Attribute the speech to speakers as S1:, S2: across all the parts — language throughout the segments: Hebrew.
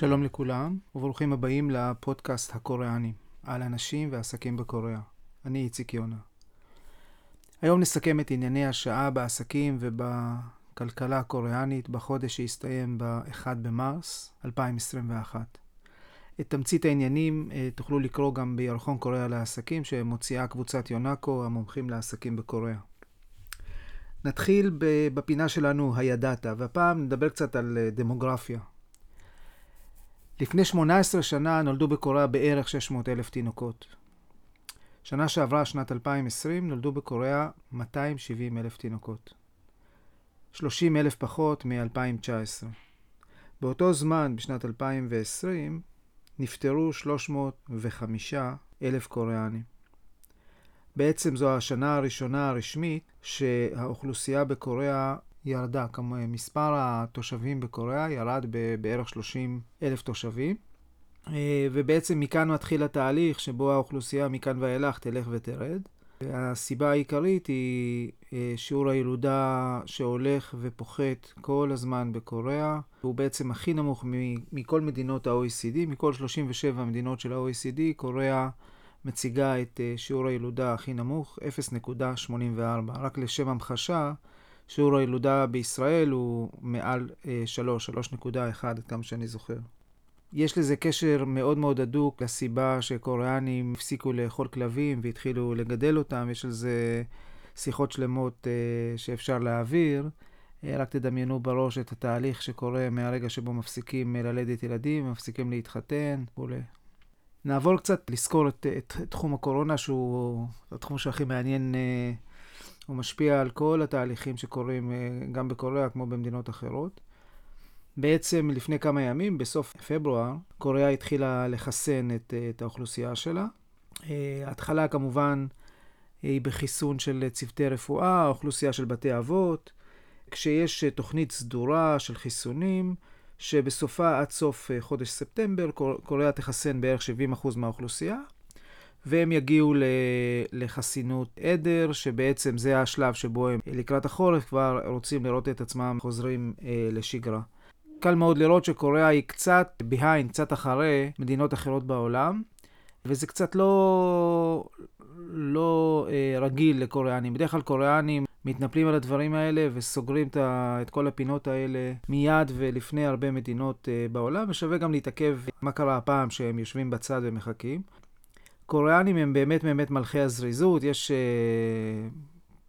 S1: שלום לכולם, וברוכים הבאים לפודקאסט הקוריאני, על אנשים ועסקים בקוריאה. אני איציק יונה. היום נסכם את ענייני השעה בעסקים ובכלכלה הקוריאנית בחודש שהסתיים ב-1 במרס 2021. את תמצית העניינים אה, תוכלו לקרוא גם בירחון קוריאה לעסקים שמוציאה קבוצת יונאקו, המומחים לעסקים בקוריאה. נתחיל בפינה שלנו, הידעת, והפעם נדבר קצת על אה, דמוגרפיה. לפני 18 שנה נולדו בקוריאה בערך 600 אלף תינוקות. שנה שעברה, שנת 2020, נולדו בקוריאה 270 אלף תינוקות. 30 אלף פחות מ-2019. באותו זמן, בשנת 2020, נפטרו 305 אלף קוריאנים. בעצם זו השנה הראשונה הרשמית שהאוכלוסייה בקוריאה ירדה. כמו מספר התושבים בקוריאה ירד בערך 30 אלף תושבים. אה, ובעצם מכאן מתחיל התהליך שבו האוכלוסייה מכאן ואילך תלך ותרד. הסיבה העיקרית היא אה, שיעור הילודה שהולך ופוחת כל הזמן בקוריאה. הוא בעצם הכי נמוך מכל מדינות ה-OECD, מכל 37 מדינות של ה-OECD, קוריאה מציגה את אה, שיעור הילודה הכי נמוך, 0.84. רק לשם המחשה, שיעור הילודה בישראל הוא מעל 3, 3.1, עד כמה שאני זוכר. יש לזה קשר מאוד מאוד הדוק לסיבה שקוריאנים הפסיקו לאכול כלבים והתחילו לגדל אותם, יש על זה שיחות שלמות uh, שאפשר להעביר. Uh, רק תדמיינו בראש את התהליך שקורה מהרגע שבו מפסיקים ללדת ילדים, מפסיקים להתחתן וכולי. נעבור קצת לזכור את, את, את תחום הקורונה, שהוא התחום שהכי מעניין, הוא משפיע על כל התהליכים שקורים uh, גם בקוריאה כמו במדינות אחרות. בעצם לפני כמה ימים, בסוף פברואר, קוריאה התחילה לחסן את, את האוכלוסייה שלה. אה, ההתחלה כמובן היא בחיסון של צוותי רפואה, אוכלוסייה של בתי אבות, כשיש תוכנית סדורה של חיסונים, שבסופה עד סוף אה, חודש ספטמבר קוריאה תחסן בערך 70% מהאוכלוסייה, והם יגיעו לחסינות עדר, שבעצם זה השלב שבו הם לקראת החורף כבר רוצים לראות את עצמם חוזרים אה, לשגרה. קל מאוד לראות שקוריאה היא קצת behind, קצת אחרי מדינות אחרות בעולם, וזה קצת לא, לא אה, רגיל לקוריאנים. בדרך כלל קוריאנים מתנפלים על הדברים האלה וסוגרים את, את כל הפינות האלה מיד ולפני הרבה מדינות אה, בעולם, ושווה גם להתעכב מה קרה הפעם שהם יושבים בצד ומחכים. קוריאנים הם באמת באמת מלכי הזריזות, יש אה,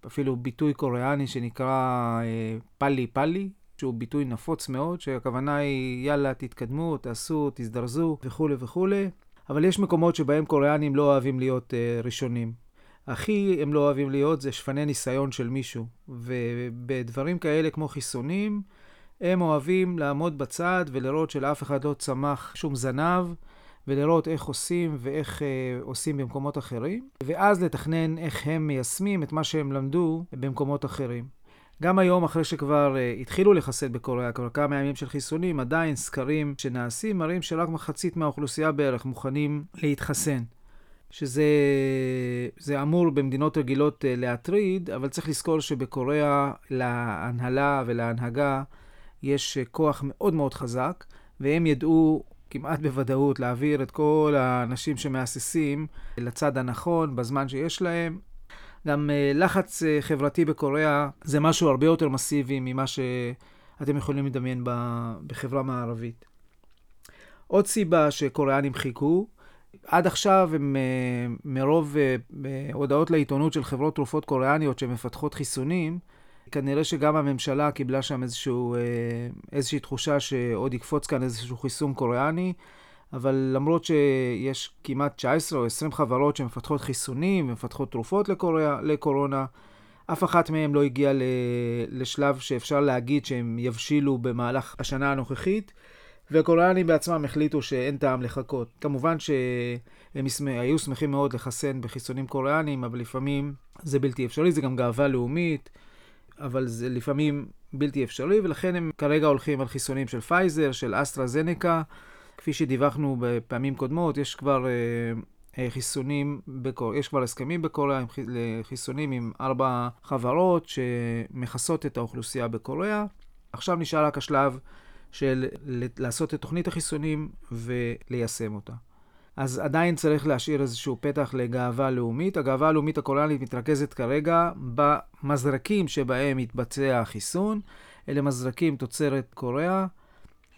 S1: אפילו ביטוי קוריאני שנקרא אה, פאלי פאלי, שהוא ביטוי נפוץ מאוד, שהכוונה היא יאללה תתקדמו, תעשו, תזדרזו וכולי וכולי, אבל יש מקומות שבהם קוריאנים לא אוהבים להיות uh, ראשונים. הכי הם לא אוהבים להיות זה שפני ניסיון של מישהו, ובדברים כאלה כמו חיסונים, הם אוהבים לעמוד בצד ולראות שלאף אחד לא צמח שום זנב, ולראות איך עושים ואיך אה, עושים במקומות אחרים, ואז לתכנן איך הם מיישמים את מה שהם למדו במקומות אחרים. גם היום, אחרי שכבר uh, התחילו לחסן בקוריאה, כבר כמה ימים של חיסונים, עדיין סקרים שנעשים מראים שרק מחצית מהאוכלוסייה בערך מוכנים להתחסן. שזה אמור במדינות רגילות uh, להטריד, אבל צריך לזכור שבקוריאה להנהלה ולהנהגה יש uh, כוח מאוד מאוד חזק, והם ידעו כמעט בוודאות להעביר את כל האנשים שמהססים לצד הנכון בזמן שיש להם, גם uh, לחץ uh, חברתי בקוריאה זה משהו הרבה יותר מסיבי ממה שאתם יכולים לדמיין בחברה מערבית. עוד סיבה שקוריאנים חיכו, עד עכשיו הם uh, מרוב הודעות לעיתונות של חברות תרופות קוריאניות שמפתחות חיסונים, כנראה שגם הממשלה קיבלה שם איזשהו, uh, איזושהי תחושה שעוד יקפוץ כאן איזשהו חיסון קוריאני. אבל למרות שיש כמעט 19 או 20 חברות שמפתחות חיסונים ומפתחות תרופות לקורא, לקורונה, אף אחת מהן לא הגיעה לשלב שאפשר להגיד שהם יבשילו במהלך השנה הנוכחית, והקוריאנים בעצמם החליטו שאין טעם לחכות. כמובן שהם היו שמחים מאוד לחסן בחיסונים קוריאנים, אבל לפעמים זה בלתי אפשרי, זה גם גאווה לאומית, אבל זה לפעמים בלתי אפשרי, ולכן הם כרגע הולכים על חיסונים של פייזר, של אסטרה-זנקה. כפי שדיווחנו בפעמים קודמות, יש כבר אה, חיסונים, בקור... יש כבר הסכמים בקוריאה לחיסונים עם ארבע חברות שמכסות את האוכלוסייה בקוריאה. עכשיו נשאר רק השלב של לעשות את תוכנית החיסונים וליישם אותה. אז עדיין צריך להשאיר איזשהו פתח לגאווה לאומית. הגאווה הלאומית הקוריאנית מתרכזת כרגע במזרקים שבהם מתבצע החיסון. אלה מזרקים תוצרת קוריאה,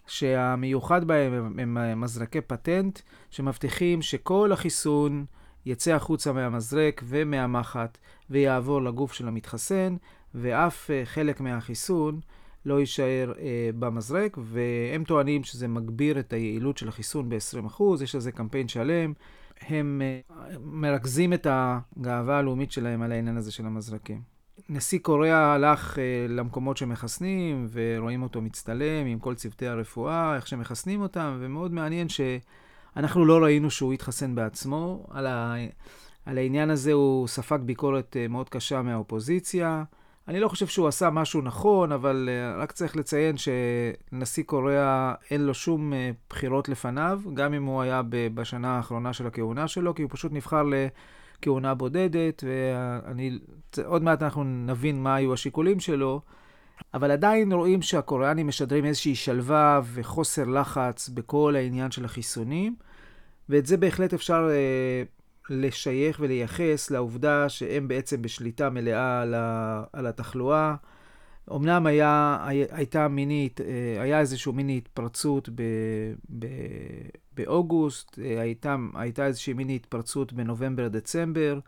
S1: שהמיוחד בהם הם, הם מזרקי פטנט, שמבטיחים שכל החיסון יצא החוצה מהמזרק ומהמחט ויעבור לגוף של המתחסן, ואף uh, חלק מהחיסון לא יישאר uh, במזרק, והם טוענים שזה מגביר את היעילות של החיסון ב-20%, יש לזה קמפיין שלם. הם uh, מרכזים את הגאווה הלאומית שלהם על העניין הזה של המזרקים. נשיא קוריאה הלך אה, למקומות שמחסנים, ורואים אותו מצטלם עם כל צוותי הרפואה, איך שמחסנים אותם, ומאוד מעניין שאנחנו לא ראינו שהוא התחסן בעצמו. על, ה... על העניין הזה הוא ספג ביקורת אה, מאוד קשה מהאופוזיציה. אני לא חושב שהוא עשה משהו נכון, אבל אה, רק צריך לציין שנשיא קוריאה אין לו שום אה, בחירות לפניו, גם אם הוא היה בשנה האחרונה של הכהונה שלו, כי הוא פשוט נבחר ל... כהונה בודדת, ואני, עוד מעט אנחנו נבין מה היו השיקולים שלו, אבל עדיין רואים שהקוריאנים משדרים איזושהי שלווה וחוסר לחץ בכל העניין של החיסונים, ואת זה בהחלט אפשר אה, לשייך ולייחס לעובדה שהם בעצם בשליטה מלאה על, התחלואה. אמנם היה, הייתה מינית, אה, היה איזושהי מיני התפרצות ב, ב, באוגוסט, אה, הייתה, הייתה איזושהי מיני התפרצות בנובמבר-דצמבר,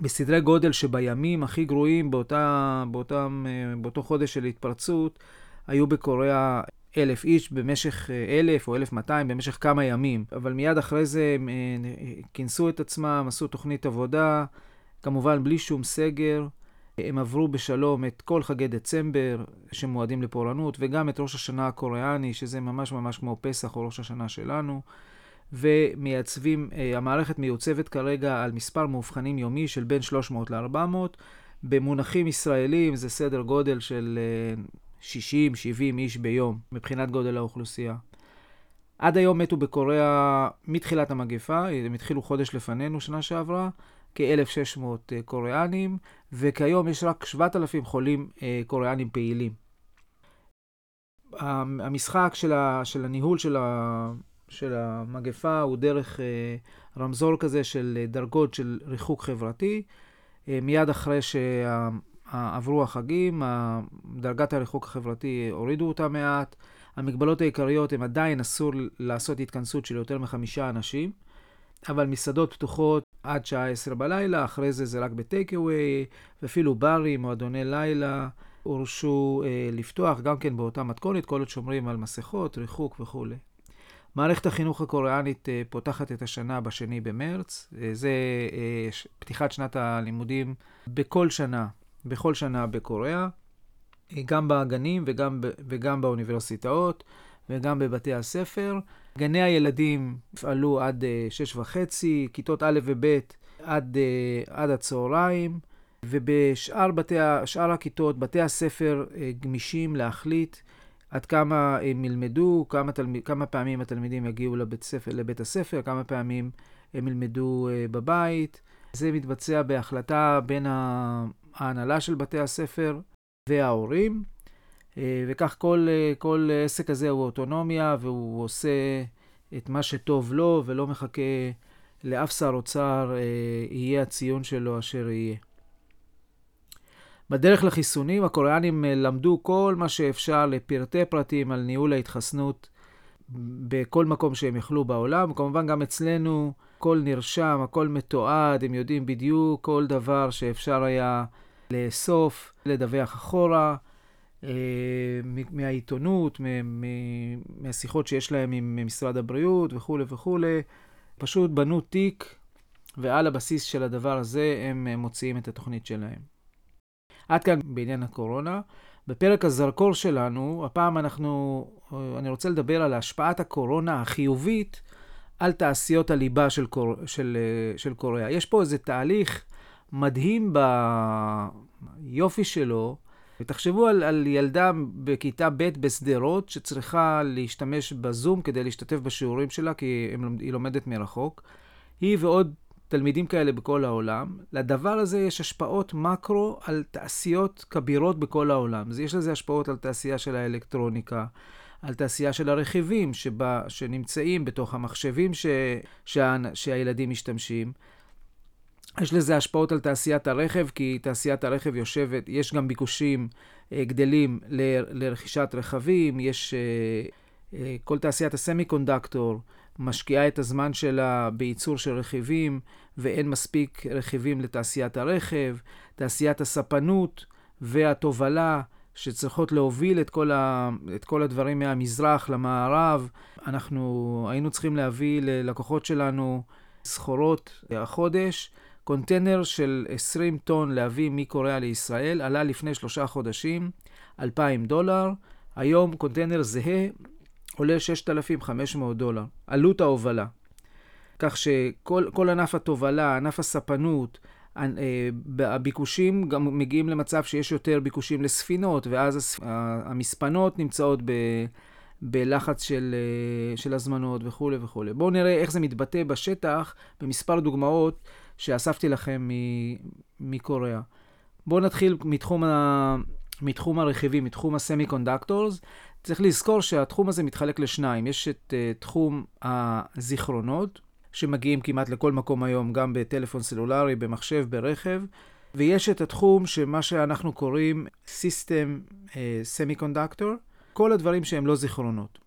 S1: בסדרי גודל שבימים הכי גרועים באותה, באותם, אה, באותו חודש של התפרצות, היו בקוריאה אלף איש במשך אלף או אלף מאתיים במשך כמה ימים. אבל מיד אחרי זה הם כינסו את עצמם, עשו תוכנית עבודה, כמובן בלי שום סגר. הם עברו בשלום את כל חגי דצמבר שמועדים לפורענות, וגם את ראש השנה הקוריאני, שזה ממש ממש כמו פסח או ראש השנה שלנו, ומייצבים, אה, המערכת מיוצבת כרגע על מספר מאובחנים יומי של בין 300 ל-400. במונחים ישראלים זה סדר גודל של 60-70 אה, איש ביום, מבחינת גודל האוכלוסייה. עד היום מתו בקוריאה מתחילת המגפה, הם התחילו חודש לפנינו, שנה שעברה, כ-1,600 אה, קוריאנים, וכיום יש רק 7,000 חולים אה, קוריאנים פעילים. המשחק של, ה, של הניהול של, ה, של המגפה הוא דרך אה, רמזור כזה של דרגות של ריחוק חברתי. מיד אחרי שעברו החגים, דרגת הריחוק החברתי הורידו אותה מעט. המגבלות העיקריות הן עדיין אסור לעשות התכנסות של יותר מחמישה אנשים. אבל מסעדות פתוחות עד שעה עשר בלילה, אחרי זה זה רק בטייק אווי, ואפילו ברים, מועדוני לילה, הורשו אה, לפתוח גם כן באותה מתכונת, כל עוד שומרים על מסכות, ריחוק וכולי. מערכת החינוך הקוריאנית אה, פותחת את השנה בשני במרץ. אה, זה אה. פתיחת שנת הלימודים בכל שנה, בכל שנה בקוריאה, אה, גם בגנים וגם, וגם באוניברסיטאות. וגם בבתי הספר. גני הילדים יפעלו עד uh, שש וחצי, כיתות א' וב' עד, uh, עד הצהריים, ובשאר בתי, הכיתות, בתי הספר uh, גמישים להחליט עד כמה הם ילמדו, כמה, תלמ... כמה פעמים התלמידים יגיעו לבית, ספר, לבית הספר, כמה פעמים הם ילמדו בבית. זה מתבצע בהחלטה בין ההנהלה של בתי הספר וההורים. אה, וכך כל, אה, כל עסק כזה הוא אוטונומיה, והוא עושה את מה שטוב לו, ולא מחכה לאף שר אוצר, אה, יהיה הציון שלו אשר יהיה. בדרך לחיסונים, הקוריאנים למדו כל מה שאפשר לפרטי פרטים על ניהול ההתחסנות בכל מקום שהם יכלו בעולם. כמובן גם אצלנו הכל נרשם, הכל מתועד, הם יודעים בדיוק כל דבר שאפשר היה לאסוף, לדווח אחורה. אה, מהעיתונות, מהשיחות שיש להם עם משרד הבריאות וכולי וכולי. פשוט בנו תיק, ועל הבסיס של הדבר הזה הם מוציאים את התוכנית שלהם. עד כאן בעניין הקורונה. בפרק הזרקור שלנו, הפעם אנחנו, אני רוצה לדבר על השפעת הקורונה החיובית על תעשיות הליבה של, קור, של, של קוריאה. יש פה איזה תהליך מדהים ביופי שלו, ותחשבו על, על ילדה בכיתה ב' בשדרות שצריכה להשתמש בזום כדי להשתתף בשיעורים שלה, כי הם, היא לומדת מרחוק. היא ועוד תלמידים כאלה בכל העולם. לדבר הזה יש השפעות מקרו על תעשיות כבירות בכל העולם. יש לזה השפעות על תעשייה של האלקטרוניקה, על תעשייה של הרכיבים שבה, שנמצאים בתוך המחשבים ש, שה, שהילדים משתמשים. יש לזה השפעות על תעשיית הרכב, כי תעשיית הרכב יושבת, יש גם ביקושים אה, גדלים ל, לרכישת רכבים, יש אה, אה, כל תעשיית הסמי קונדקטור. משקיעה את הזמן שלה בייצור של רכיבים, ואין מספיק רכיבים לתעשיית הרכב, תעשיית הספנות והתובלה, שצריכות להוביל את כל, ה, את כל הדברים מהמזרח למערב. אנחנו היינו צריכים להביא ללקוחות שלנו סחורות החודש. קונטיינר של 20 טון להביא מקוריאה לישראל עלה לפני שלושה חודשים 2,000 דולר. היום קונטיינר זהה עולה 6,500 דולר, עלות ההובלה. כך שכל ענף התובלה, ענף הספנות, אה, הביקושים גם מגיעים למצב שיש יותר ביקושים לספינות, ואז המספנות נמצאות ב... בלחץ של, אה, של הזמנות וכולי וכולי. בואו נראה איך זה מתבטא בשטח במספר דוגמאות שאספתי לכם מקוריאה. בואו נתחיל מתחום, ה, מתחום הרכיבים, מתחום ה semiconductors. צריך לזכור שהתחום הזה מתחלק לשניים. יש את אה, תחום הזיכרונות, שמגיעים כמעט לכל מקום היום, גם בטלפון סלולרי, במחשב, ברכב, ויש את התחום שמה שאנחנו קוראים System אה, Semiconductor, כל הדברים שהם לא זיכרונות.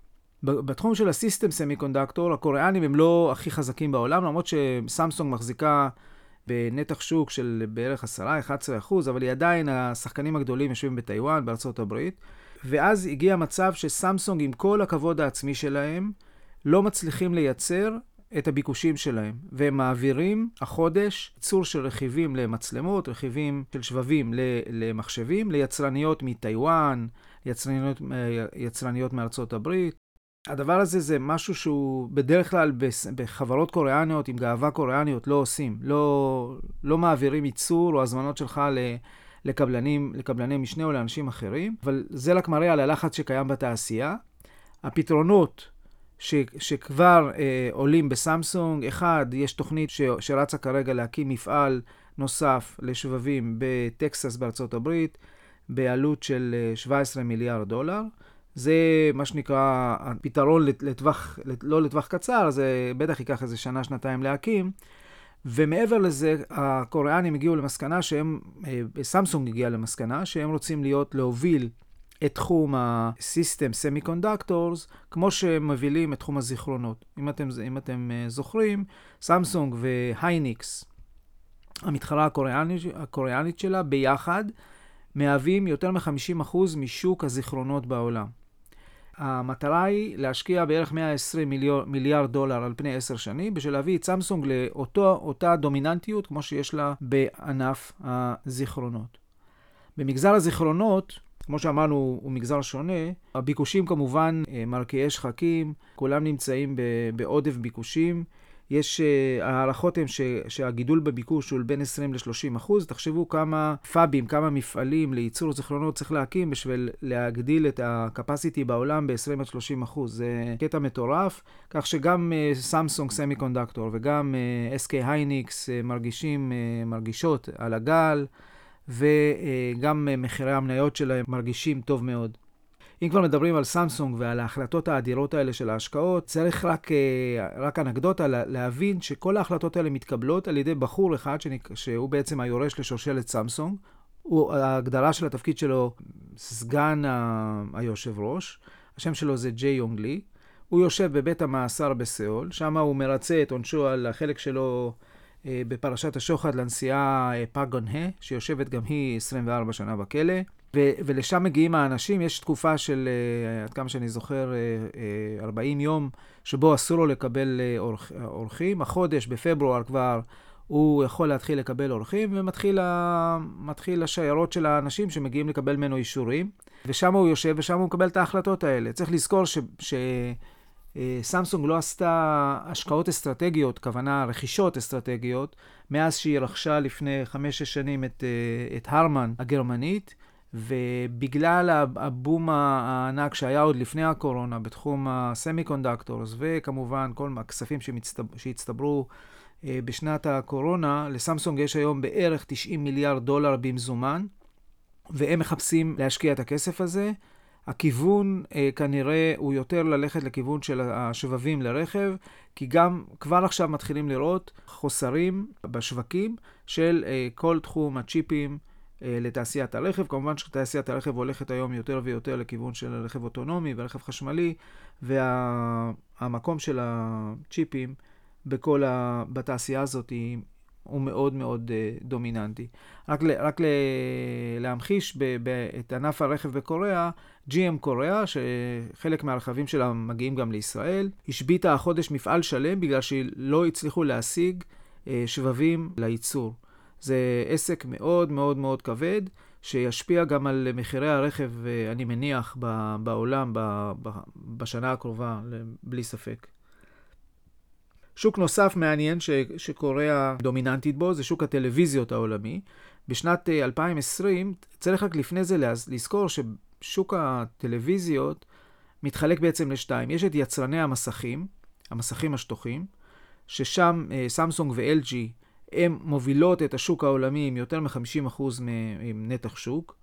S1: בתחום של ה system semiconductor, הקוריאנים הם לא הכי חזקים בעולם, למרות שסמסונג מחזיקה בנתח שוק של בערך 10-11 אחוז, אבל היא עדיין, השחקנים הגדולים יושבים בטיוואן, בארצות הברית. ואז הגיע מצב שסמסונג, עם כל הכבוד העצמי שלהם, לא מצליחים לייצר את הביקושים שלהם, והם מעבירים החודש ייצור של רכיבים למצלמות, רכיבים של שבבים למחשבים, ליצרניות מטיוואן, יצרניות, יצרניות מארצות הברית. הדבר הזה זה משהו שהוא בדרך כלל בחברות קוריאניות עם גאווה קוריאניות לא עושים. לא, לא מעבירים ייצור או הזמנות שלך ל... לקבלנים, לקבלני משנה או לאנשים אחרים, אבל זה רק מראה על הלחץ שקיים בתעשייה. הפתרונות ש, שכבר אה, עולים בסמסונג, אחד, יש תוכנית ש, שרצה כרגע להקים מפעל נוסף לשבבים בטקסס בארצות הברית, בעלות של 17 אה, מיליארד דולר. זה מה שנקרא הפתרון לטווח, לא לטווח קצר, זה בטח ייקח איזה שנה, שנתיים להקים. ומעבר לזה, הקוריאנים הגיעו למסקנה שהם, אה, סמסונג הגיע למסקנה שהם רוצים להיות, להוביל את תחום ה-System Semiconductors, כמו שהם מובילים את תחום הזיכרונות. אם אתם, אם אתם אה, זוכרים, סמסונג והייניקס, המתחרה הקוריאנית, הקוריאנית שלה, ביחד, מהווים יותר מ-50% משוק הזיכרונות בעולם. המטרה היא להשקיע בערך 120 מיליארד, מיליארד דולר על פני עשר שנים, בשביל להביא את סמסונג לאותה דומיננטיות כמו שיש לה בענף הזיכרונות. במגזר הזיכרונות, כמו שאמרנו, הוא מגזר שונה. הביקושים כמובן אה, מרקיעי שחקים, כולם נמצאים בעודף ביקושים. יש, uh, ההערכות הן שהגידול בביקוש הוא בין 20 ל-30 אחוז. תחשבו כמה פאבים, כמה מפעלים לייצור זיכרונות צריך להקים בשביל להגדיל את ה-capacity בעולם ב-20 עד 30 אחוז. זה קטע מטורף, כך שגם סמסונג סמי קונדקטור וגם SK הייניקס מרגישים, מרגישות על הגל, וגם uh, מחירי המניות שלהם מרגישים טוב מאוד. אם כבר מדברים על סמסונג ועל ההחלטות האדירות האלה של ההשקעות, צריך רק, אה, רק אנקדוטה להבין שכל ההחלטות האלה מתקבלות על ידי בחור אחד שנק... שהוא בעצם היורש לשושלת סמסונג. הוא, ההגדרה של התפקיד שלו, סגן ה... היושב ראש, השם שלו זה ג'יי יונג לי. הוא יושב בבית המאסר בסיאול, שם הוא מרצה את עונשו על החלק שלו אה, בפרשת השוחד לנשיאה אה, פאק גון-הה, שיושבת גם היא 24 שנה בכלא. ו- ולשם מגיעים האנשים, יש תקופה של, uh, עד כמה שאני זוכר, uh, uh, 40 יום, שבו אסור לו לקבל אורח, אורחים. החודש, בפברואר כבר, הוא יכול להתחיל לקבל אורחים, ומתחיל. השיירות של האנשים שמגיעים לקבל ממנו אישורים. ושם הוא יושב, ושם הוא מקבל את ההחלטות האלה. צריך לזכור ש... ש... סמסונג לא עשתה השקעות אסטרטגיות, כוונה רכישות אסטרטגיות, מאז שהיא רכשה לפני חמש-שש שנים את, את הרמן הגרמנית. ובגלל הבום הענק שהיה עוד לפני הקורונה בתחום ה semiconductors, וכמובן כל הכספים שהצטברו בשנת הקורונה, לסמסונג יש היום בערך 90 מיליארד דולר במזומן, והם מחפשים להשקיע את הכסף הזה. הכיוון אה, כנראה הוא יותר ללכת לכיוון של השבבים לרכב, כי גם כבר עכשיו מתחילים לראות חוסרים בשווקים של אה, כל תחום הצ'יפים אה, לתעשיית הרכב. כמובן שתעשיית הרכב הולכת היום יותר ויותר לכיוון של רכב אוטונומי ורכב חשמלי, והמקום וה, של הצ'יפים בכל ה, בתעשייה הזאת היא הוא מאוד מאוד uh, דומיננטי. רק, ל, רק ל, להמחיש ב, ב, את ענף הרכב בקוריאה, GM קוריאה, שחלק מהרכבים שלה מגיעים גם לישראל, השביתה החודש מפעל שלם בגלל שלא הצליחו להשיג uh, שבבים לייצור. זה עסק מאוד מאוד מאוד כבד, שישפיע גם על מחירי הרכב, uh, אני מניח, בעולם בשנה הקרובה, בלי ספק. שוק נוסף מעניין ש, שקוריאה דומיננטית בו זה שוק הטלוויזיות העולמי. בשנת 2020, אה, צריך רק לפני זה לזכור ששוק הטלוויזיות מתחלק בעצם לשתיים. יש את יצרני המסכים, המסכים השטוחים, ששם אה, סמסונג ו-LG הן מובילות את השוק העולמי עם יותר מ-50% מנתח שוק.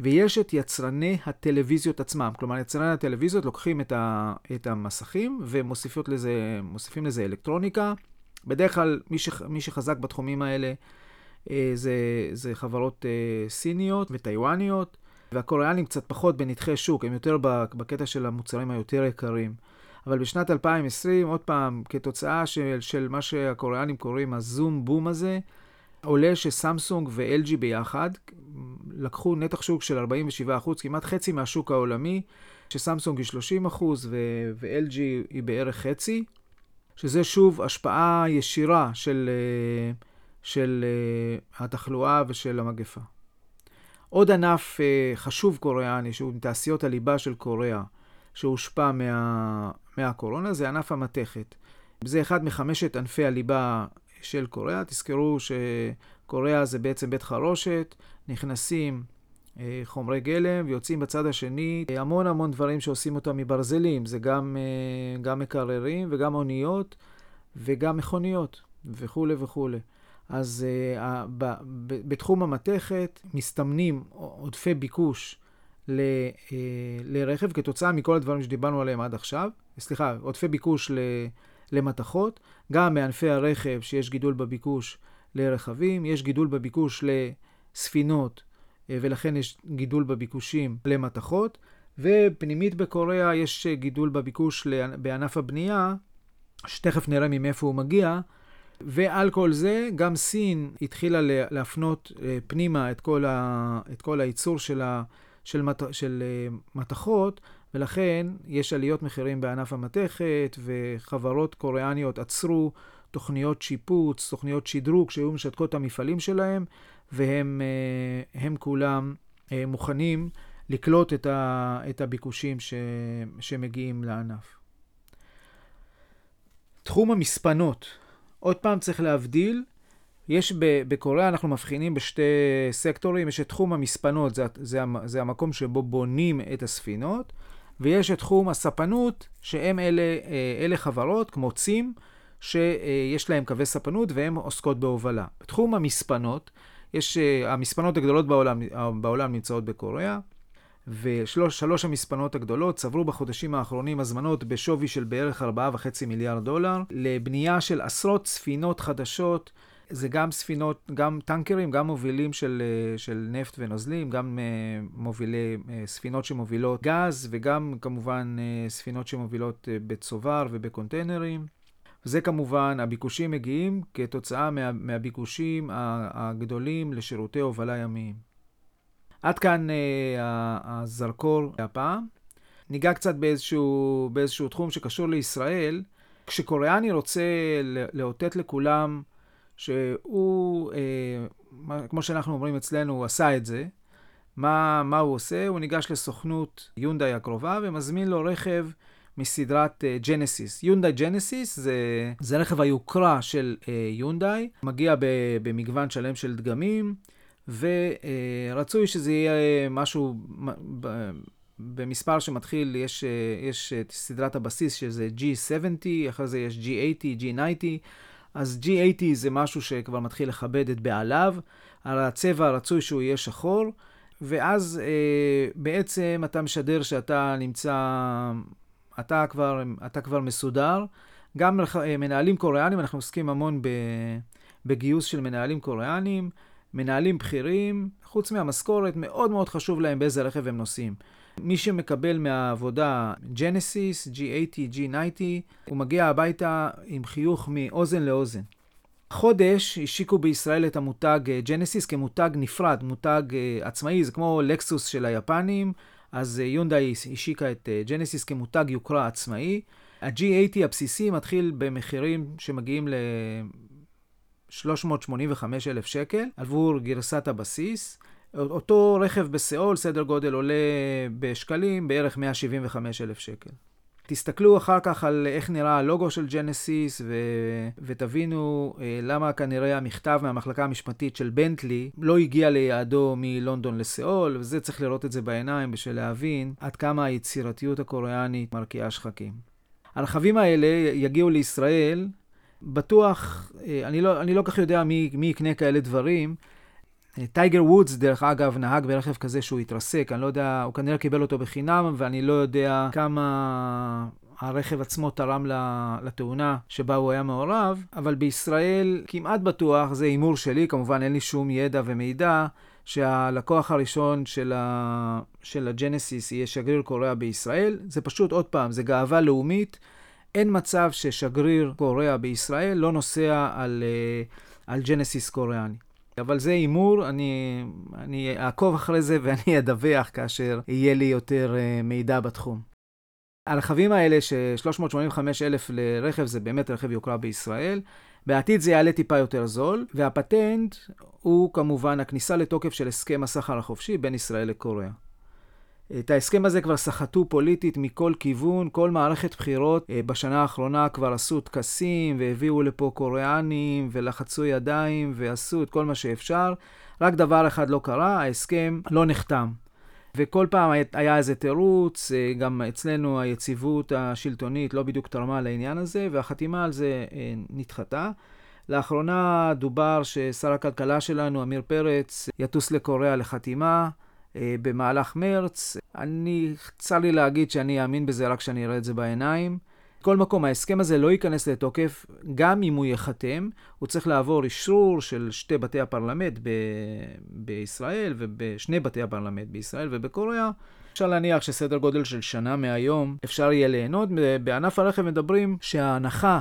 S1: ויש את יצרני הטלוויזיות עצמם. כלומר, יצרני הטלוויזיות לוקחים את, ה, את המסכים ומוסיפים לזה, לזה אלקטרוניקה. בדרך כלל, מי, ש, מי שחזק בתחומים האלה אה, זה, זה חברות אה, סיניות וטיוואניות, והקוריאנים קצת פחות בנתחי שוק, הם יותר בקטע של המוצרים היותר יקרים. אבל בשנת 2020, עוד פעם, כתוצאה של, של מה שהקוריאנים קוראים הזום בום הזה, עולה שסמסונג ו-LG ביחד לקחו נתח שוק של 47%, כמעט חצי מהשוק העולמי, שסמסונג היא 30% ו-LG היא בערך חצי, שזה שוב השפעה ישירה של, אה, של אה, התחלואה ושל המגפה. עוד ענף אה, חשוב קוריאני, שהוא מתעשיות הליבה של קוריאה, שהושפע מה, מהקורונה, זה ענף המתכת. זה אחד מחמשת ענפי הליבה של קוריאה. תזכרו שקוריאה זה בעצם בית חרושת, נכנסים אה, חומרי גלם ויוצאים בצד השני אה, המון המון דברים שעושים אותם מברזלים. זה גם, אה, גם מקררים וגם אוניות וגם מכוניות וכולי וכולי. אז uh, ב, ב, בתחום המתכת מסתמנים עודפי ביקוש ל, לרכב כתוצאה מכל הדברים שדיברנו עליהם עד עכשיו. סליחה, עודפי ביקוש ל, למתכות, גם מענפי הרכב שיש גידול בביקוש לרכבים, יש גידול בביקוש לספינות אה, ולכן יש גידול בביקושים למתכות, ופנימית בקוריאה יש גידול בביקוש בענף הבנייה, שתכף נראה ממאיפה הוא מגיע, ועל כל זה גם סין התחילה להפנות אה, פנימה את כל, ה, את כל הייצור של, ה, של, מת, של אה, מתכות ולכן יש עליות מחירים בענף המתכת, וחברות קוריאניות עצרו תוכניות שיפוץ, תוכניות שדרוג שהיו משתקות את המפעלים שלהם, והם אה, כולם אה, מוכנים לקלוט את, ה, את הביקושים ש, שמגיעים לענף. תחום המספנות, עוד פעם צריך להבדיל, יש בקוריאה, אנחנו מבחינים בשתי סקטורים, יש את תחום המספנות, זה, זה, זה המקום שבו בונים את הספינות, ויש את תחום הספנות, שהם אלה, אה, אלה חברות כמו צים, שיש להם קווי ספנות והן עוסקות בהובלה. בתחום המספנות, יש, אה, המספנות הגדולות בעולם, בעולם נמצאות בקוריאה, ושלוש המספנות הגדולות צברו בחודשים האחרונים הזמנות בשווי של בערך 4.5 מיליארד דולר, לבנייה של עשרות ספינות חדשות זה גם ספינות, גם טנקרים, גם מובילים של, אה, של נפט ונוזלים, גם uh, מובילי, uh, ספינות שמובילות גז, וגם כמובן ספינות שמובילות בצובר ובקונטיינרים. זה כמובן, הביקושים מגיעים כתוצאה מה, מהביקושים הגדולים לשירותי הובלה ימיים. עד כאן הזרקור הפעם. ניגע קצת באיזשהו, באיזשהו תחום שקשור לישראל. כשקוריאני רוצה לאותת לכולם שהוא, אה, כמו שאנחנו אומרים אצלנו, הוא עשה את זה. מה, מה הוא עושה? הוא ניגש לסוכנות יונדאי הקרובה ומזמין לו רכב מסדרת uh, ג'נסיס. יונדאי ג'נסיס זה, רכב היוקרה של uh, יונדאי, מגיע ב, במגוון שלם של דגמים, ורצוי uh, שזה יהיה משהו במספר שמתחיל, יש, יש את סדרת הבסיס שזה G70, אחרי זה יש G80, G90. אז G80 זה משהו שכבר מתחיל לכבד את בעליו, על הצבע הרצוי שהוא יהיה שחור, ואז אה, בעצם אתה משדר שאתה נמצא, אתה כבר, אתה כבר מסודר. גם אה, מנהלים קוריאנים, אנחנו עוסקים המון בגיוס של מנהלים קוריאנים, מנהלים בכירים, חוץ מהמשכורת, מאוד מאוד חשוב להם באיזה רכב הם נוסעים. מי שמקבל מהעבודה ג'נסיס, G80, G90, הוא מגיע הביתה עם חיוך מאוזן לאוזן. חודש השיקו בישראל את המותג ג'נסיס כמותג נפרד, מותג uh, עצמאי, זה כמו לקסוס של היפנים, אז יונדאי השיקה את ג'נסיס כמותג יוקרה עצמאי. ה-G80 הבסיסי מתחיל במחירים שמגיעים ל-385,000 שקל עבור גרסת הבסיס. אותו רכב בסיאול, סדר גודל עולה בשקלים, בערך 175,000 שקל. תסתכלו אחר כך על איך נראה הלוגו של ג'נסיס ו... ותבינו אה, למה כנראה המכתב מהמחלקה המשפטית של בנטלי לא הגיע ליעדו מלונדון לסיאול, וזה צריך לראות את זה בעיניים בשביל להבין עד כמה היצירתיות הקוריאנית מרקיעה שחקים. הרכבים האלה יגיעו לישראל, בטוח, אה, אני לא, אני לא כך יודע מי, מי יקנה כאלה דברים. טייגר וודס, דרך אגב, נהג ברכב כזה שהוא התרסק, אני לא יודע, הוא כנראה קיבל אותו בחינם, ואני לא יודע כמה הרכב עצמו תרם לתאונה שבה הוא היה מעורב, אבל בישראל כמעט בטוח, זה הימור שלי, כמובן אין לי שום ידע ומידע, שהלקוח הראשון של, ה... של הג'נסיס יהיה שגריר קוריאה בישראל. זה פשוט, עוד פעם, זה גאווה לאומית. אין מצב ששגריר קוריאה בישראל לא נוסע על, אה, על ג'נסיס קוריאני. אבל זה הימור, אני, אני אעקוב אחרי זה ואני אדווח כאשר יהיה לי יותר אה, מידע בתחום. הרכבים האלה, ש-385 אלף לרכב זה באמת רכב יוקרה בישראל. בעתיד זה יעלה טיפה יותר זול, והפטנט הוא כמובן הכניסה לתוקף של הסכם הסחר החופשי בין ישראל לקוריאה. את ההסכם הזה כבר סחטו פוליטית מכל כיוון, כל מערכת בחירות אה, בשנה האחרונה כבר עשו טקסים והביאו לפה קוריאנים ולחצו ידיים ועשו את כל מה שאפשר. רק דבר אחד לא קרה, ההסכם לא נחתם. וכל פעם היה איזה תירוץ, אה, גם אצלנו היציבות השלטונית לא בדיוק תרמה לעניין הזה, והחתימה על זה אה, נדחתה. לאחרונה דובר ששר הכלכלה שלנו, עמיר פרץ, יטוס לקוריאה לחתימה. אה, במהלך מרץ. אני, צר לי להגיד שאני אאמין בזה רק כשאני אראה את זה בעיניים. בכל מקום, ההסכם הזה לא ייכנס לתוקף, גם אם הוא ייחתם, הוא צריך לעבור אישרור של שתי בתי הפרלמנט ב- בישראל, ובשני בתי הפרלמנט בישראל ובקוריאה. אפשר להניח שסדר גודל של שנה מהיום אפשר יהיה ליהנות. בענף הרכב מדברים שההנחה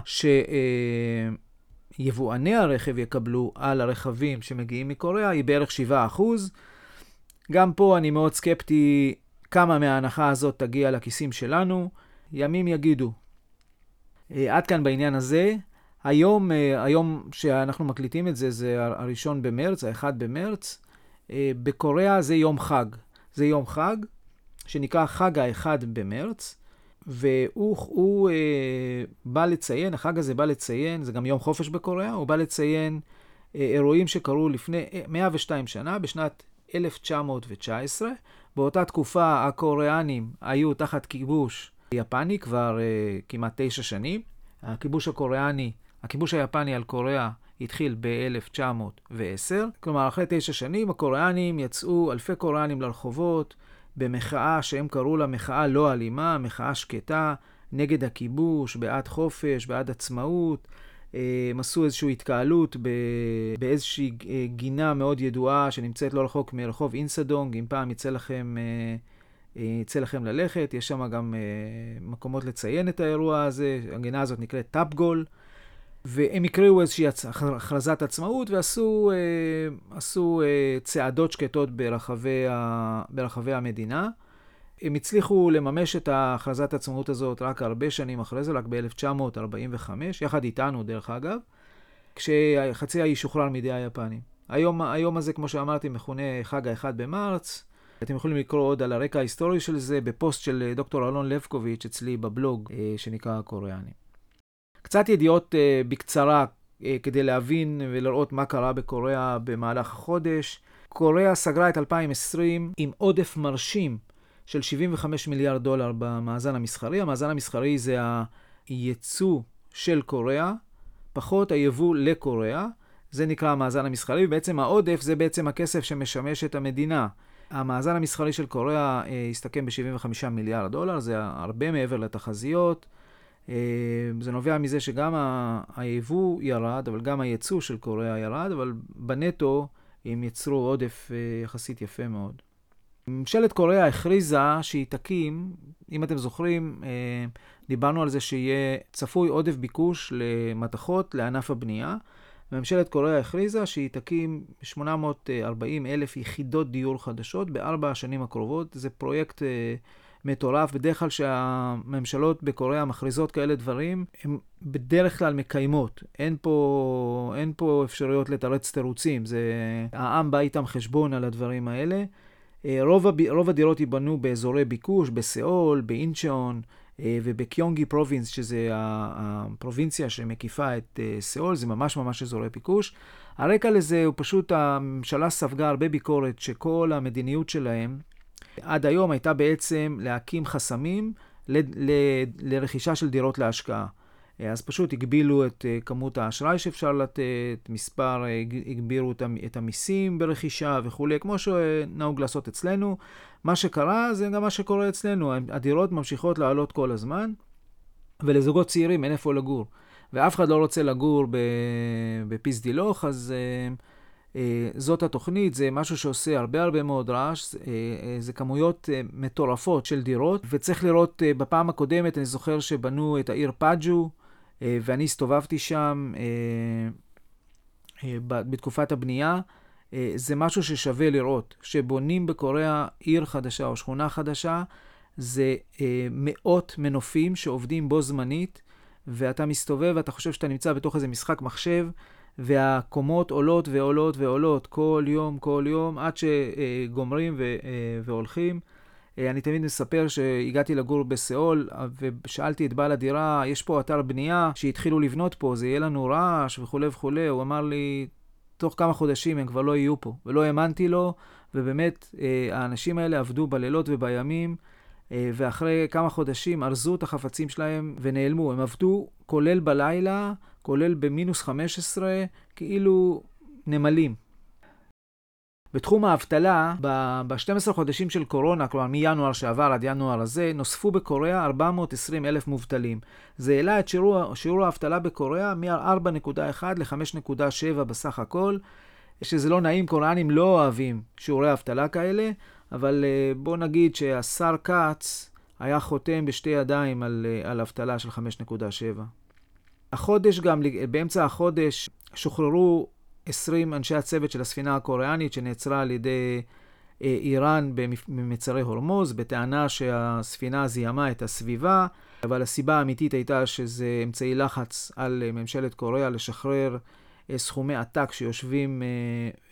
S1: שיבואני הרכב יקבלו על הרכבים שמגיעים מקוריאה היא בערך 7%. גם פה אני מאוד סקפטי כמה מההנחה הזאת תגיע לכיסים שלנו. ימים יגידו. אה, עד כאן בעניין הזה. היום, אה, היום שאנחנו מקליטים את זה, זה הראשון במרץ, האחד במרץ. אה, בקוריאה זה יום חג. זה יום חג שנקרא חג האחד במרץ, והוא הוא, אה, בא לציין, החג הזה בא לציין, זה גם יום חופש בקוריאה, הוא בא לציין אה, אירועים שקרו לפני 102 שנה, בשנת 1919. באותה תקופה הקוריאנים היו תחת כיבוש יפני כבר uh, כמעט תשע שנים. הכיבוש הקוריאני, הכיבוש היפני על קוריאה התחיל ב-1910. כלומר, אחרי תשע שנים הקוריאנים יצאו, אלפי קוריאנים לרחובות, במחאה שהם קראו לה מחאה לא אלימה, מחאה שקטה, נגד הכיבוש, בעד חופש, בעד עצמאות. הם עשו איזושהי התקהלות באיזושהי אה, גינה מאוד ידועה שנמצאת לא רחוק מרחוב אינסדונג, אם פעם יצא לכם, אה, אה, יצא לכם ללכת, יש שם גם מקומות לציין את האירוע הזה, הגינה הזאת נקראת טאפגול, והם יקראו איזושהי הכרזת עצמאות ועשו עשו צעדות שקטות ברחבי, ברחבי המדינה. הם הצליחו לממש את הכרזת העצמאות הזאת רק הרבה שנים אחרי זה, רק ב-1945, יחד איתנו דרך אגב, כשחצי האי שוחרר מידי היפנים. היום, היום הזה, כמו שאמרתי, מכונה חג האחד במרץ. אתם יכולים לקרוא עוד על הרקע ההיסטורי של זה בפוסט של דוקטור אלון לבקוביץ' אצלי בבלוג אה, שנקרא הקוריאנים. קצת ידיעות אה, בקצרה אה, כדי להבין ולראות מה קרה בקוריאה במהלך החודש. קוריאה סגרה את 2020 עם עודף מרשים של 75 מיליארד דולר במאזן המסחרי. המאזן המסחרי זה הייצוא של קוריאה פחות היבוא לקוריאה. זה נקרא המאזן המסחרי, ובעצם העודף זה בעצם הכסף שמשמש את המדינה. המאזן המסחרי של קוריאה אה, הסתכם ב-75 מיליארד דולר, זה הרבה מעבר לתחזיות. אה, זה נובע מזה שגם היבוא ירד, אבל גם הייצוא של קוריאה ירד, אבל בנטו הם יצרו עודף אה, יחסית יפה מאוד. ממשלת קוריאה הכריזה שהיא תקים, אם אתם זוכרים, אה, דיברנו על זה שיהיה צפוי עודף ביקוש למתכות לענף הבנייה. ממשלת קוריאה הכריזה שהיא תקים 840 אלף יחידות דיור חדשות בארבע השנים הקרובות. זה פרויקט מטורף. בדרך כלל כשהממשלות בקוריאה מכריזות כאלה דברים, הן בדרך כלל מקיימות. אין פה, אין פה אפשרויות לתרץ תירוצים. זה, העם בא איתם חשבון על הדברים האלה. אה, רוב, הב, רוב הדירות ייבנו באזורי ביקוש, בסיאול, באינצ'ון אה, ובקיונגי פרובינס, שזה הפרובינציה שמקיפה את אה, סיאול, זה ממש ממש אזורי ביקוש. הרקע לזה הוא פשוט, הממשלה ספגה הרבה ביקורת שכל המדיניות שלהם עד היום הייתה בעצם להקים חסמים ל, ל, לרכישה של דירות להשקעה. אז פשוט הגבילו את אה, כמות האשראי שאפשר לתת, מספר, אה, הגבירו את המיסים ברכישה וכולי, כמו שנהוג לעשות אצלנו. מה שקרה זה גם מה שקורה אצלנו, הדירות ממשיכות לעלות כל הזמן, ולזוגות צעירים אין איפה לגור. ואף אחד לא רוצה לגור בפיסדילוך, אז... Uh, אה, זאת התוכנית, זה משהו שעושה הרבה הרבה מאוד רעש, אה, אה, זה כמויות מטורפות של דירות, וצריך לראות, בפעם הקודמת אני זוכר שבנו את העיר פאג'ו, ואני הסתובבתי שם בתקופת הבנייה. זה משהו ששווה לראות. כשבונים בקוריאה עיר חדשה או שכונה חדשה, זה מאות מנופים שעובדים בו זמנית, ואתה מסתובב ואתה חושב שאתה נמצא בתוך איזה משחק מחשב. והקומות עולות ועולות ועולות כל יום, כל יום, עד שגומרים והולכים. אני תמיד מספר שהגעתי לגור בסיאול, ושאלתי את בעל הדירה, יש פה אתר בנייה שהתחילו לבנות פה, זה יהיה לנו רעש וכולי וכולי. הוא אמר לי, תוך כמה חודשים הם כבר לא יהיו פה. ולא האמנתי לו, ובאמת, האנשים האלה עבדו בלילות ובימים, ואחרי כמה חודשים ארזו את החפצים שלהם ונעלמו. הם עבדו כולל בלילה. כולל במינוס 15, כאילו נמלים. בתחום האבטלה, ב-12 חודשים של קורונה, כלומר מינואר שעבר עד ינואר הזה, נוספו בקוריאה 420 אלף מובטלים. זה העלה את שיעור, שיעור האבטלה בקוריאה מ-4.1 ל-5.7 בסך הכל, שזה לא נעים, קוריאנים לא אוהבים שיעורי אבטלה כאלה, אבל אה, בוא נגיד שהשר כץ היה חותם בשתי ידיים על, אה, על אבטלה של 5.7. החודש גם, באמצע החודש, שוחררו 20 אנשי הצוות של הספינה הקוריאנית שנעצרה על ידי אה, איראן במצרי הורמוז, בטענה שהספינה זיהמה את הסביבה, אבל הסיבה האמיתית הייתה שזה אמצעי לחץ על אה, ממשלת קוריאה לשחרר אה, סכומי עתק שיושבים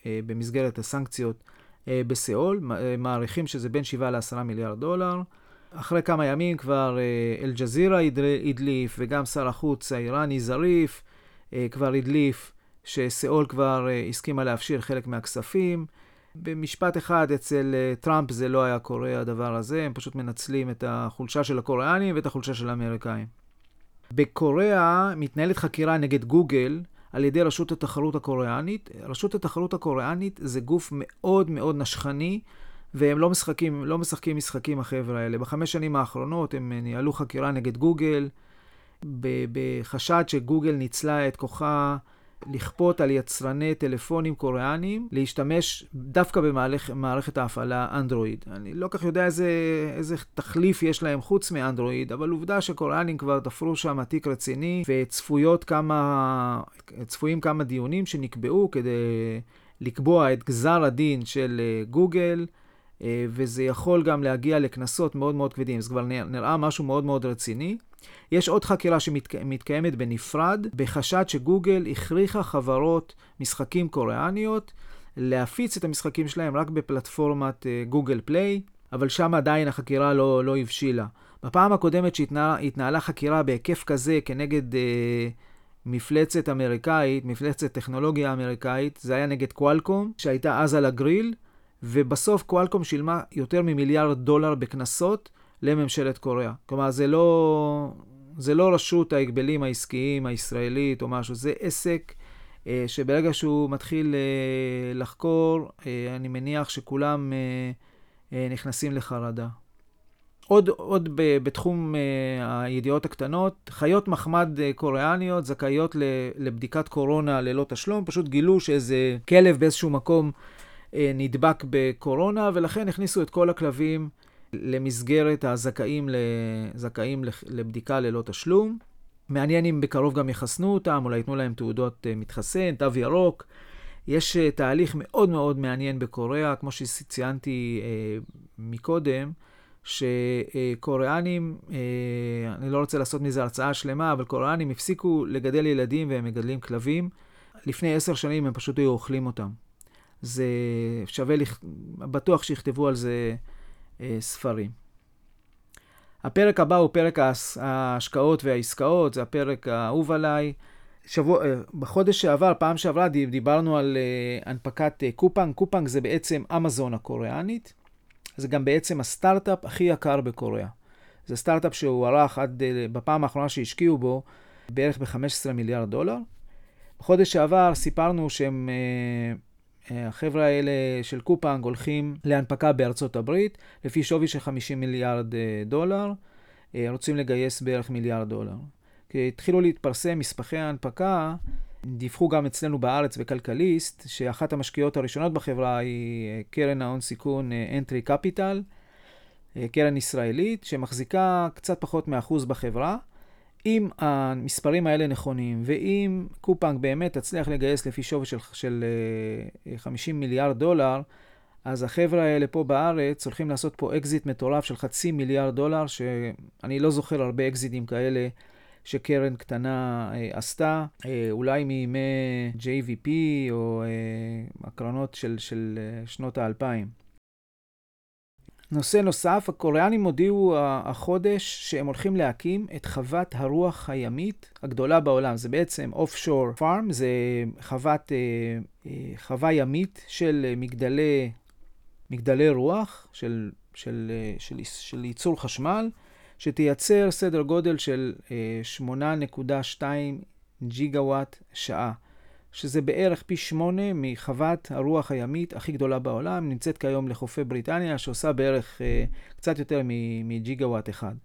S1: במסגרת הסנקציות בסיאול, מעריכים שזה בין 7 ל-10 מיליארד דולר. אחרי כמה ימים כבר אל-ג'זירה הדליף, וגם שר החוץ האיראני זריף כבר הדליף שסיאול כבר אה, הסכימה להפשיר חלק מהכספים. במשפט אחד, אצל טראמפ זה לא היה קורה הדבר הזה, הם פשוט מנצלים את החולשה של הקוריאנים ואת החולשה של האמריקאים. בקוריאה מתנהלת חקירה נגד גוגל על ידי רשות התחרות הקוריאנית. רשות התחרות הקוריאנית זה גוף מאוד מאוד נשכני, והם לא משחקים, לא משחקים משחקים החבר'ה האלה. בחמש שנים האחרונות הם ניהלו חקירה נגד גוגל, בחשד שגוגל ניצלה את כוחה לכפות על יצרני טלפונים קוריאנים להשתמש דווקא במערכת ההפעלה אנדרואיד. אני לא כך יודע איזה, איזה תחליף יש להם חוץ מאנדרואיד, אבל עובדה שקוריאנים כבר תפרו שם תיק רציני, וצפויים כמה, כמה דיונים שנקבעו כדי לקבוע את גזר הדין של אה, גוגל. אה, וזה יכול גם להגיע לקנסות מאוד מאוד כבדים. זה כבר נראה משהו מאוד מאוד רציני. יש עוד חקירה שמתקיימת בנפרד, בחשד שגוגל הכריחה חברות משחקים קוריאניות להפיץ את המשחקים שלהם רק בפלטפורמת גוגל uh, פליי, אבל שם עדיין החקירה לא, לא הבשילה. בפעם הקודמת שהתנהלה חקירה בהיקף כזה כנגד uh, מפלצת אמריקאית, מפלצת טכנולוגיה אמריקאית, זה היה נגד קוואלקום, שהייתה אז על הגריל, ובסוף קואלקום שילמה יותר ממיליארד דולר בקנסות לממשלת קוריאה. כלומר, זה לא, זה לא רשות ההגבלים העסקיים הישראלית או משהו, זה עסק אה, שברגע שהוא מתחיל אה, לחקור, אה, אני מניח שכולם אה, אה, נכנסים לחרדה. עוד, עוד ב, בתחום uh, הידיעות הקטנות, חיות מחמד uh, קוריאניות זכאיות ל, לבדיקת קורונה ללא תשלום, פשוט גילו שאיזה כלב באיזשהו מקום uh, נדבק בקורונה, ולכן הכניסו את כל הכלבים למסגרת הזכאים לזכאים לבדיקה ללא תשלום. מעניין אם בקרוב גם יחסנו אותם, אולי ייתנו להם תעודות uh, מתחסן, תו ירוק. יש uh, תהליך מאוד מאוד מעניין בקוריאה, כמו שציינתי uh, מקודם. שקוריאנים, אה, אני לא רוצה לעשות מזה הרצאה שלמה, אבל קוריאנים הפסיקו לגדל ילדים והם מגדלים כלבים. לפני עשר שנים הם פשוט היו אוכלים אותם. זה שווה, בטוח שיכתבו על זה אה, ספרים. הפרק הבא הוא פרק ההשקעות והעסקאות, זה הפרק האהוב עליי. שבוע, אה, בחודש שעבר, פעם שעברה, דיברנו על הנפקת קופנג. קופנג זה בעצם אמזון הקוריאנית. זה גם בעצם הסטארט-אפ הכי יקר בקוריאה. זה סטארט-אפ שהוא ערך עד, אה, בפעם האחרונה שהשקיעו בו, בערך ב-15 מיליארד דולר. בחודש שעבר סיפרנו שהם, אה, אה, החבר'ה האלה של קופאנג הולכים להנפקה בארצות הברית, לפי שווי של 50 מיליארד דולר, רוצים לגייס בערך מיליארד דולר. כי התחילו להתפרסם נספחי ההנפקה דיווחו גם אצלנו בארץ בכלכליסט, שאחת המשקיעות הראשונות בחברה היא אה, קרן ההון סיכון אה, קפיטל, אה, קרן ישראלית, שמחזיקה קצת פחות מאחוז בחברה. אם המספרים האלה נכונים, ואם קופנג באמת תצליח לגייס לפי שווי של, של 50 מיליארד דולר, אז החבר'ה האלה פה בארץ הולכים לעשות פה אקזיט מטורף של חצי מיליארד דולר, שאני לא זוכר הרבה אקזיטים כאלה שקרן קטנה אה, עשתה, אה, אולי מימי JVP או אה, הקרנות של, של אה, שנות האלפיים. נושא נוסף, הקוריאנים הודיעו החודש שהם הולכים להקים את חוות הרוח הימית הגדולה בעולם. זה בעצם Offshore Farm, זה חוות, אה, אה, חווה ימית של מגדלי, מגדלי רוח, של, של, אה, של, של, של ייצור חשמל. שתייצר סדר גודל של 8.2 אה, ג'יגוואט שעה, שזה בערך פי שמונה מחוות הרוח הימית הכי גדולה בעולם, נמצאת כיום לחופי בריטניה, שעושה בערך אה, קצת יותר מג'יגוואט אחד.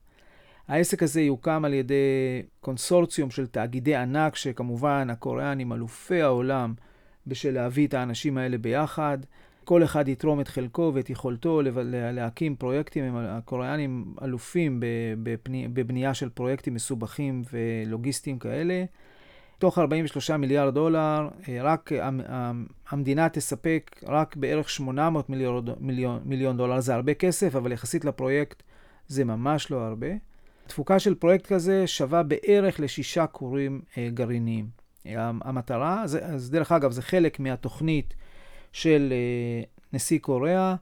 S1: העסק הזה יוקם על ידי קונסורציום של תאגידי ענק, שכמובן הקוריאנים אלופי העולם בשל להביא את האנשים האלה ביחד. כל אחד יתרום את חלקו ואת יכולתו להקים פרויקטים. הקוריאנים אלופים בבנייה של פרויקטים מסובכים ולוגיסטיים כאלה. תוך 43 מיליארד דולר, אה, רק המדינה תספק רק בערך 800 מיליון, מיליון, מיליון דולר. זה הרבה כסף, אבל יחסית לפרויקט זה ממש לא הרבה. תפוקה של פרויקט כזה שווה בערך לשישה כורים אה, גרעיניים. המטרה, זה, אז דרך אגב, זה חלק מהתוכנית של נשיא קוריאה,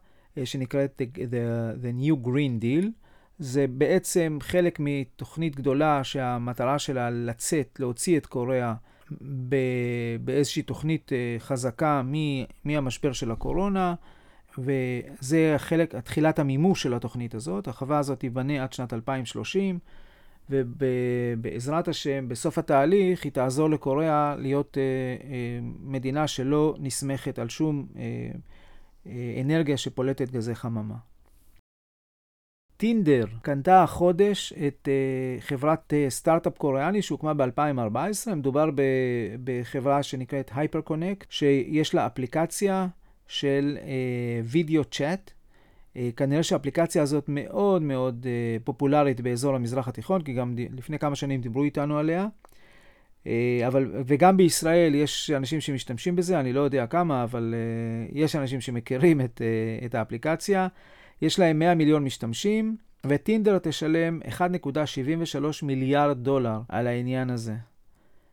S1: שנקראת The, the, the New Green Deal. זה בעצם חלק מתוכנית גדולה שהמטרה שלה לצאת, להוציא את קוריאה באיזושהי תוכנית uh, חזקה מהמשבר של הקורונה, וזה חלק, תחילת המימוש של התוכנית הזאת. החווה הזאת תיבנה עד שנת 2030. ובעזרת השם, בסוף התהליך היא תעזור לקוריאה להיות אה, אה, מדינה שלא נסמכת על שום אה, אה, אנרגיה שפולטת גזי חממה. טינדר קנתה החודש את uh, חברת uh, סטארט-אפ קוריאני שהוקמה ב-2014. מדובר בחברה שנקראת HyperConnect, שיש לה אפליקציה של וידאו uh, צ'אט, אה, כנראה שהאפליקציה הזאת מאוד מאוד אה, פופולרית באזור המזרח התיכון, כי גם לפני כמה שנים דיברו איתנו עליה. אה, אבל, וגם בישראל יש אנשים שמשתמשים בזה, אני לא יודע כמה, אבל יש אנשים שמכירים את, את האפליקציה. יש להם 100 מיליון משתמשים, וטינדר תשלם 1.73 מיליארד דולר על העניין הזה.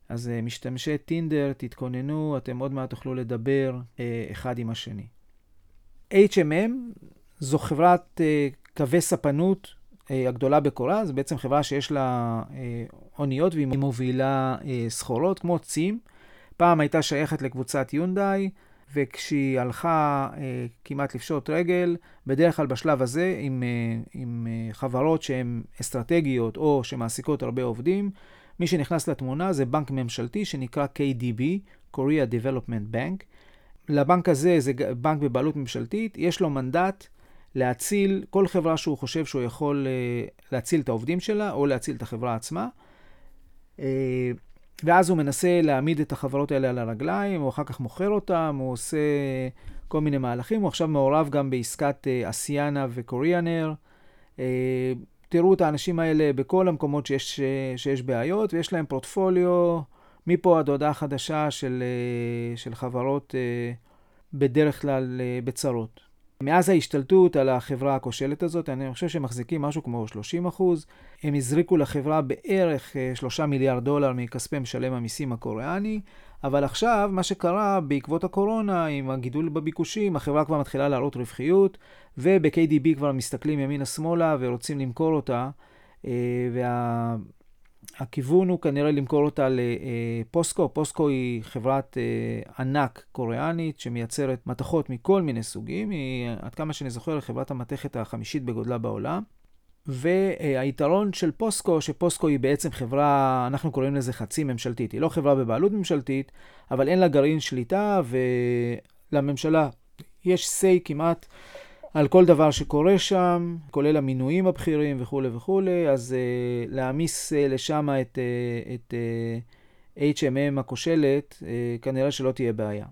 S1: אז משתמשי טינדר, תתכוננו, אתם עוד מעט תוכלו לדבר אחד עם השני. HMM זו חברת uh, קווי ספנות uh, הגדולה בקוריאה, זו בעצם חברה שיש לה uh, אוניות והיא מובילה uh, סחורות כמו צים. פעם הייתה שייכת לקבוצת יונדאי, וכשהיא הלכה אה, כמעט לפשוט רגל, בדרך כלל בשלב הזה, עם, אה, עם אה, חברות שהן אסטרטגיות או שמעסיקות הרבה עובדים, מי שנכנס לתמונה זה בנק ממשלתי שנקרא KDB, Korea Development Bank. לבנק הזה, זה בנק בבעלות ממשלתית, יש לו מנדט להציל כל חברה שהוא חושב שהוא יכול אה, להציל את העובדים שלה או להציל את החברה עצמה. אה, ואז הוא מנסה להעמיד את החברות האלה על הרגליים, הוא אחר כך מוכר אותם, הוא עושה כל מיני מהלכים. הוא עכשיו מעורב גם בעסקת אה, אסיאנה וקוריאנר. תראו את האנשים האלה בכל המקומות שיש, שיש בעיות, ויש להם פורטפוליו מפה עד הודעה חדשה של, של חברות בדרך כלל בצרות. מאז ההשתלטות על החברה הכושלת הזאת, אני חושב שהם מחזיקים משהו כמו 30 אחוז. הם הזריקו לחברה בערך 3 אה, מיליארד דולר מכספי משלם המיסים הקוריאני, אבל עכשיו, מה שקרה בעקבות הקורונה, עם הגידול בביקושים, החברה כבר מתחילה להראות רווחיות, וב-KDB כבר מסתכלים ימינה-שמאלה ורוצים למכור אותה, אה, וה... הכיוון הוא כנראה למכור אותה לפוסקו. פוסקו היא חברת אה, ענק קוריאנית שמייצרת מתכות מכל מיני סוגים. היא, עד כמה שאני זוכר, חברת המתכת החמישית בגודלה בעולם. והיתרון של פוסקו, שפוסקו היא בעצם חברה, אנחנו קוראים לזה חצי ממשלתית. היא לא חברה בבעלות ממשלתית, אבל אין לה גרעין שליטה, ולממשלה יש say כמעט על כל דבר שקורה שם, כולל המינויים הבכירים וכולי וכולי, אז אה, להעמיס אה, לשם את, אה, את אה, HMM הכושלת, אה, כנראה שלא תהיה בעיה.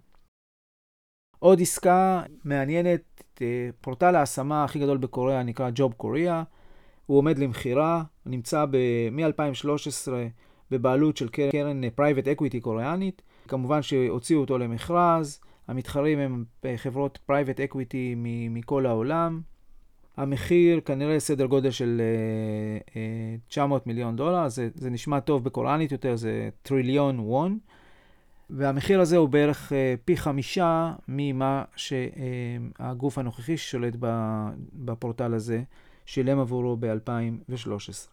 S1: עוד עסקה מעניינת, אה, פורטל ההשמה הכי גדול בקוריאה נקרא Job Korea, הוא עומד למכירה, נמצא מ-2013 בבעלות של קרן private equity קוריאנית, כמובן שהוציאו אותו למכרז, המתחרים הם אה, חברות private equity מכל העולם. המחיר כנראה סדר גודל של אה, אה, 900 מיליון דולר, זה, זה נשמע טוב בקוראנית יותר, זה טריליון וון. והמחיר הזה הוא בערך פי חמישה ממה שהגוף הנוכחי ששולט בפורטל הזה שילם עבורו ב-2013.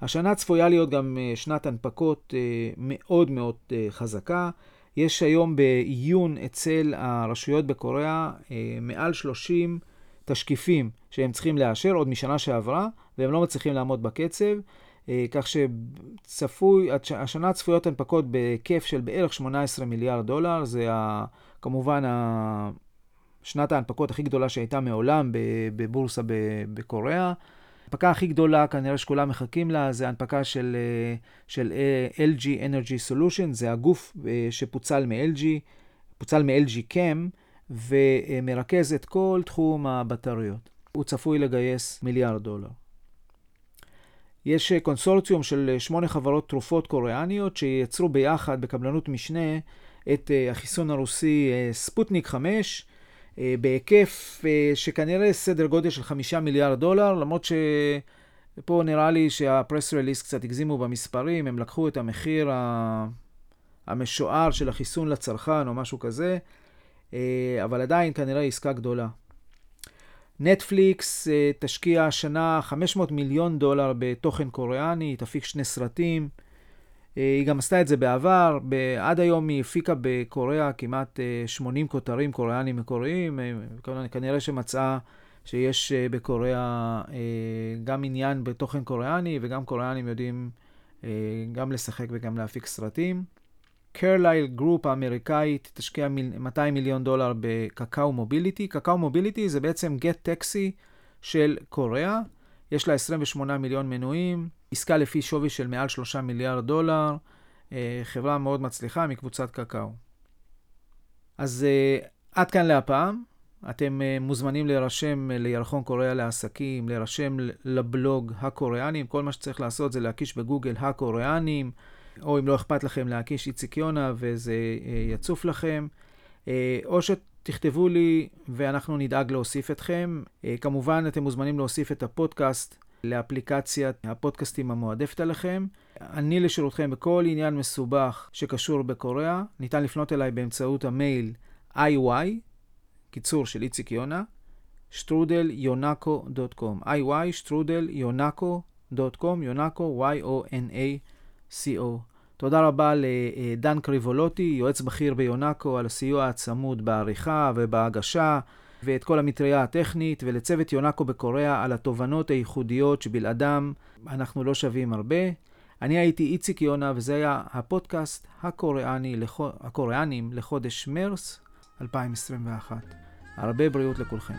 S1: השנה צפויה להיות גם שנת הנפקות מאוד מאוד חזקה. יש היום בעיון אצל הרשויות בקוריאה אה, מעל 30 תשקיפים שהם צריכים לאשר עוד משנה שעברה, והם לא מצליחים לעמוד בקצב, אה, כך שצפוי, השנה צפויות הנפקות בהיקף של בערך 18 מיליארד דולר, זה ה, כמובן שנת ההנפקות הכי גדולה שהייתה מעולם בבורסה בקוריאה. ההנפקה הכי גדולה, כנראה שכולם מחכים לה, זה הנפקה של, אה, של אה, LG Energy Solution, זה הגוף אה, שפוצל מ-LG, פוצל מ-LG Chem, ומרכז את כל תחום הבטריות. הוא צפוי לגייס מיליארד דולר. יש קונסורציום של שמונה חברות תרופות קוריאניות שייצרו ביחד בקבלנות משנה את החיסון הרוסי ספוטניק 5, אה, בהיקף אה, שכנראה סדר גודל של חמישה מיליארד דולר, למרות שפה נראה לי שהפרס רליס קצת הגזימו במספרים, הם לקחו את המחיר המשוער של החיסון לצרכן או משהו כזה, אה, אבל עדיין כנראה עסקה גדולה. נטפליקס תשקיע השנה 500 מיליון דולר בתוכן קוריאני, תפיק שני סרטים. אה, היא גם עשתה את זה בעבר, עד היום היא הפיקה בקוריאה כמעט 80 אה, כותרים קוריאנים מקוריים, אה, כנראה שמצאה שיש בקוריאה גם עניין בתוכן קוריאני וגם קוריאנים יודעים גם לשחק וגם להפיק סרטים. קרלייל גרופ האמריקאית תשקיע 200 מיליון דולר בקקאו מוביליטי. קקאו מוביליטי זה בעצם גט טקסי של קוריאה. יש לה 28 מיליון מנויים, עסקה לפי שווי של מעל 3 מיליארד דולר, אה, חברה מאוד מצליחה מקבוצת קקאו. אז uh, עד כאן להפעם. אתם uh, מוזמנים להירשם לירחון קוריאה לעסקים, להירשם לבלוג הקוריאנים. כל מה שצריך לעשות זה להקיש בגוגל הקוריאנים, או אם לא אכפת לכם להקיש איציק יונה וזה יצוף לכם. או שתכתבו לי ואנחנו נדאג להוסיף אתכם. Uh, כמובן, אתם מוזמנים להוסיף את הפודקאסט לאפליקציית הפודקאסטים המועדפת עליכם. אני לשירותכם בכל עניין מסובך שקשור בקוריאה. ניתן לפנות אליי באמצעות המייל iy, קיצור של איציק יונה, יונקו.com. iy, יונקו.com, יונקו, y-o-n-a-c-o. תודה רבה לדן קריבולוטי, יועץ בכיר ביונקו, על הסיוע הצמוד בעריכה ובהגשה, ואת כל המטריה הטכנית, ולצוות יונקו בקוריאה על התובנות הייחודיות שבלעדם אנחנו לא שווים הרבה. אני הייתי איציק יונה, וזה היה הפודקאסט הקוריאני, הקוריאנים לחודש מרס 2021. הרבה בריאות לכולכם.